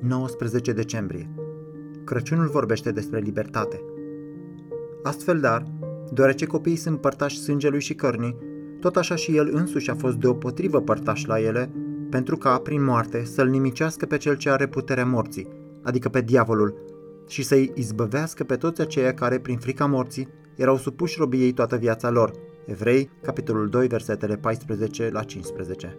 19 decembrie. Crăciunul vorbește despre libertate. Astfel, dar, deoarece copiii sunt părtași sângelui și cărnii, tot așa și el însuși a fost deopotrivă părtaș la ele, pentru ca, prin moarte, să-l nimicească pe cel ce are puterea morții, adică pe diavolul, și să-i izbăvească pe toți aceia care, prin frica morții, erau supuși robiei toată viața lor. Evrei, capitolul 2, versetele 14 la 15.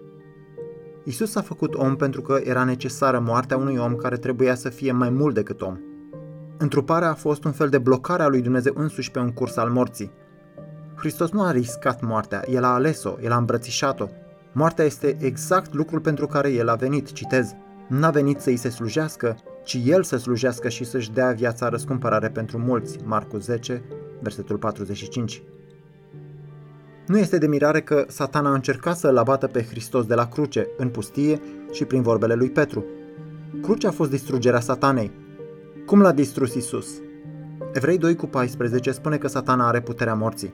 Isus a făcut om pentru că era necesară moartea unui om care trebuia să fie mai mult decât om. Întruparea a fost un fel de blocare a lui Dumnezeu însuși pe un curs al morții. Hristos nu a riscat moartea, El a ales-o, El a îmbrățișat-o. Moartea este exact lucrul pentru care El a venit, citez. N-a venit să îi se slujească, ci El să slujească și să-și dea viața răscumpărare pentru mulți. Marcu 10, versetul 45. Nu este de mirare că satana a încercat să-l abată pe Hristos de la cruce, în pustie și prin vorbele lui Petru. Crucea a fost distrugerea satanei. Cum l-a distrus Isus? Evrei 2 cu 14 spune că satana are puterea morții.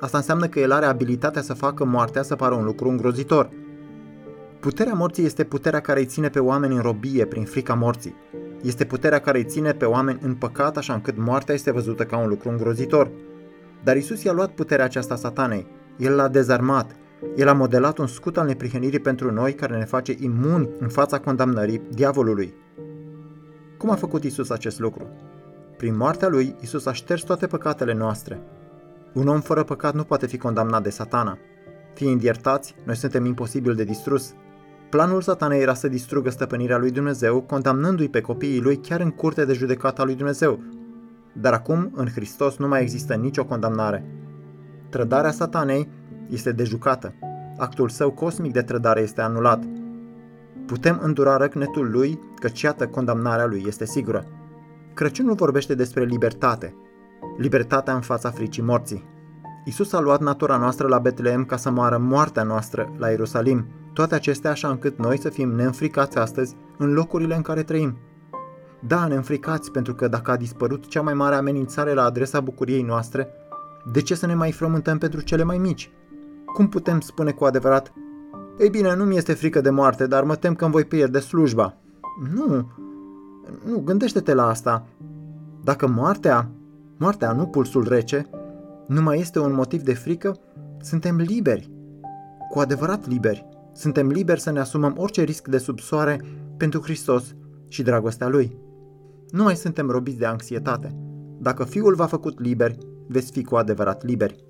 Asta înseamnă că el are abilitatea să facă moartea să pară un lucru îngrozitor. Puterea morții este puterea care îi ține pe oameni în robie prin frica morții. Este puterea care îi ține pe oameni în păcat așa încât moartea este văzută ca un lucru îngrozitor. Dar Isus i-a luat puterea aceasta satanei el l-a dezarmat. El a modelat un scut al neprihănirii pentru noi care ne face imuni în fața condamnării diavolului. Cum a făcut Isus acest lucru? Prin moartea lui, Isus a șters toate păcatele noastre. Un om fără păcat nu poate fi condamnat de satana. Fiind iertați, noi suntem imposibil de distrus. Planul satanei era să distrugă stăpânirea lui Dumnezeu, condamnându-i pe copiii lui chiar în curte de judecată a lui Dumnezeu. Dar acum, în Hristos, nu mai există nicio condamnare. Trădarea satanei este dejucată. Actul său cosmic de trădare este anulat. Putem îndura răcnetul lui, căci iată condamnarea lui este sigură. Crăciunul vorbește despre libertate. Libertatea în fața fricii morții. Isus a luat natura noastră la Betleem ca să moară moartea noastră la Ierusalim. Toate acestea așa încât noi să fim neînfricați astăzi în locurile în care trăim. Da, neînfricați pentru că dacă a dispărut cea mai mare amenințare la adresa bucuriei noastre, de ce să ne mai frământăm pentru cele mai mici? Cum putem spune cu adevărat, ei bine, nu mi este frică de moarte, dar mă tem că îmi voi pierde slujba. Nu, nu, gândește-te la asta. Dacă moartea, moartea, nu pulsul rece, nu mai este un motiv de frică, suntem liberi. Cu adevărat liberi. Suntem liberi să ne asumăm orice risc de sub soare pentru Hristos și dragostea Lui. Nu mai suntem robiți de anxietate. Dacă Fiul v-a făcut liberi, veți fi cu adevărat liberi.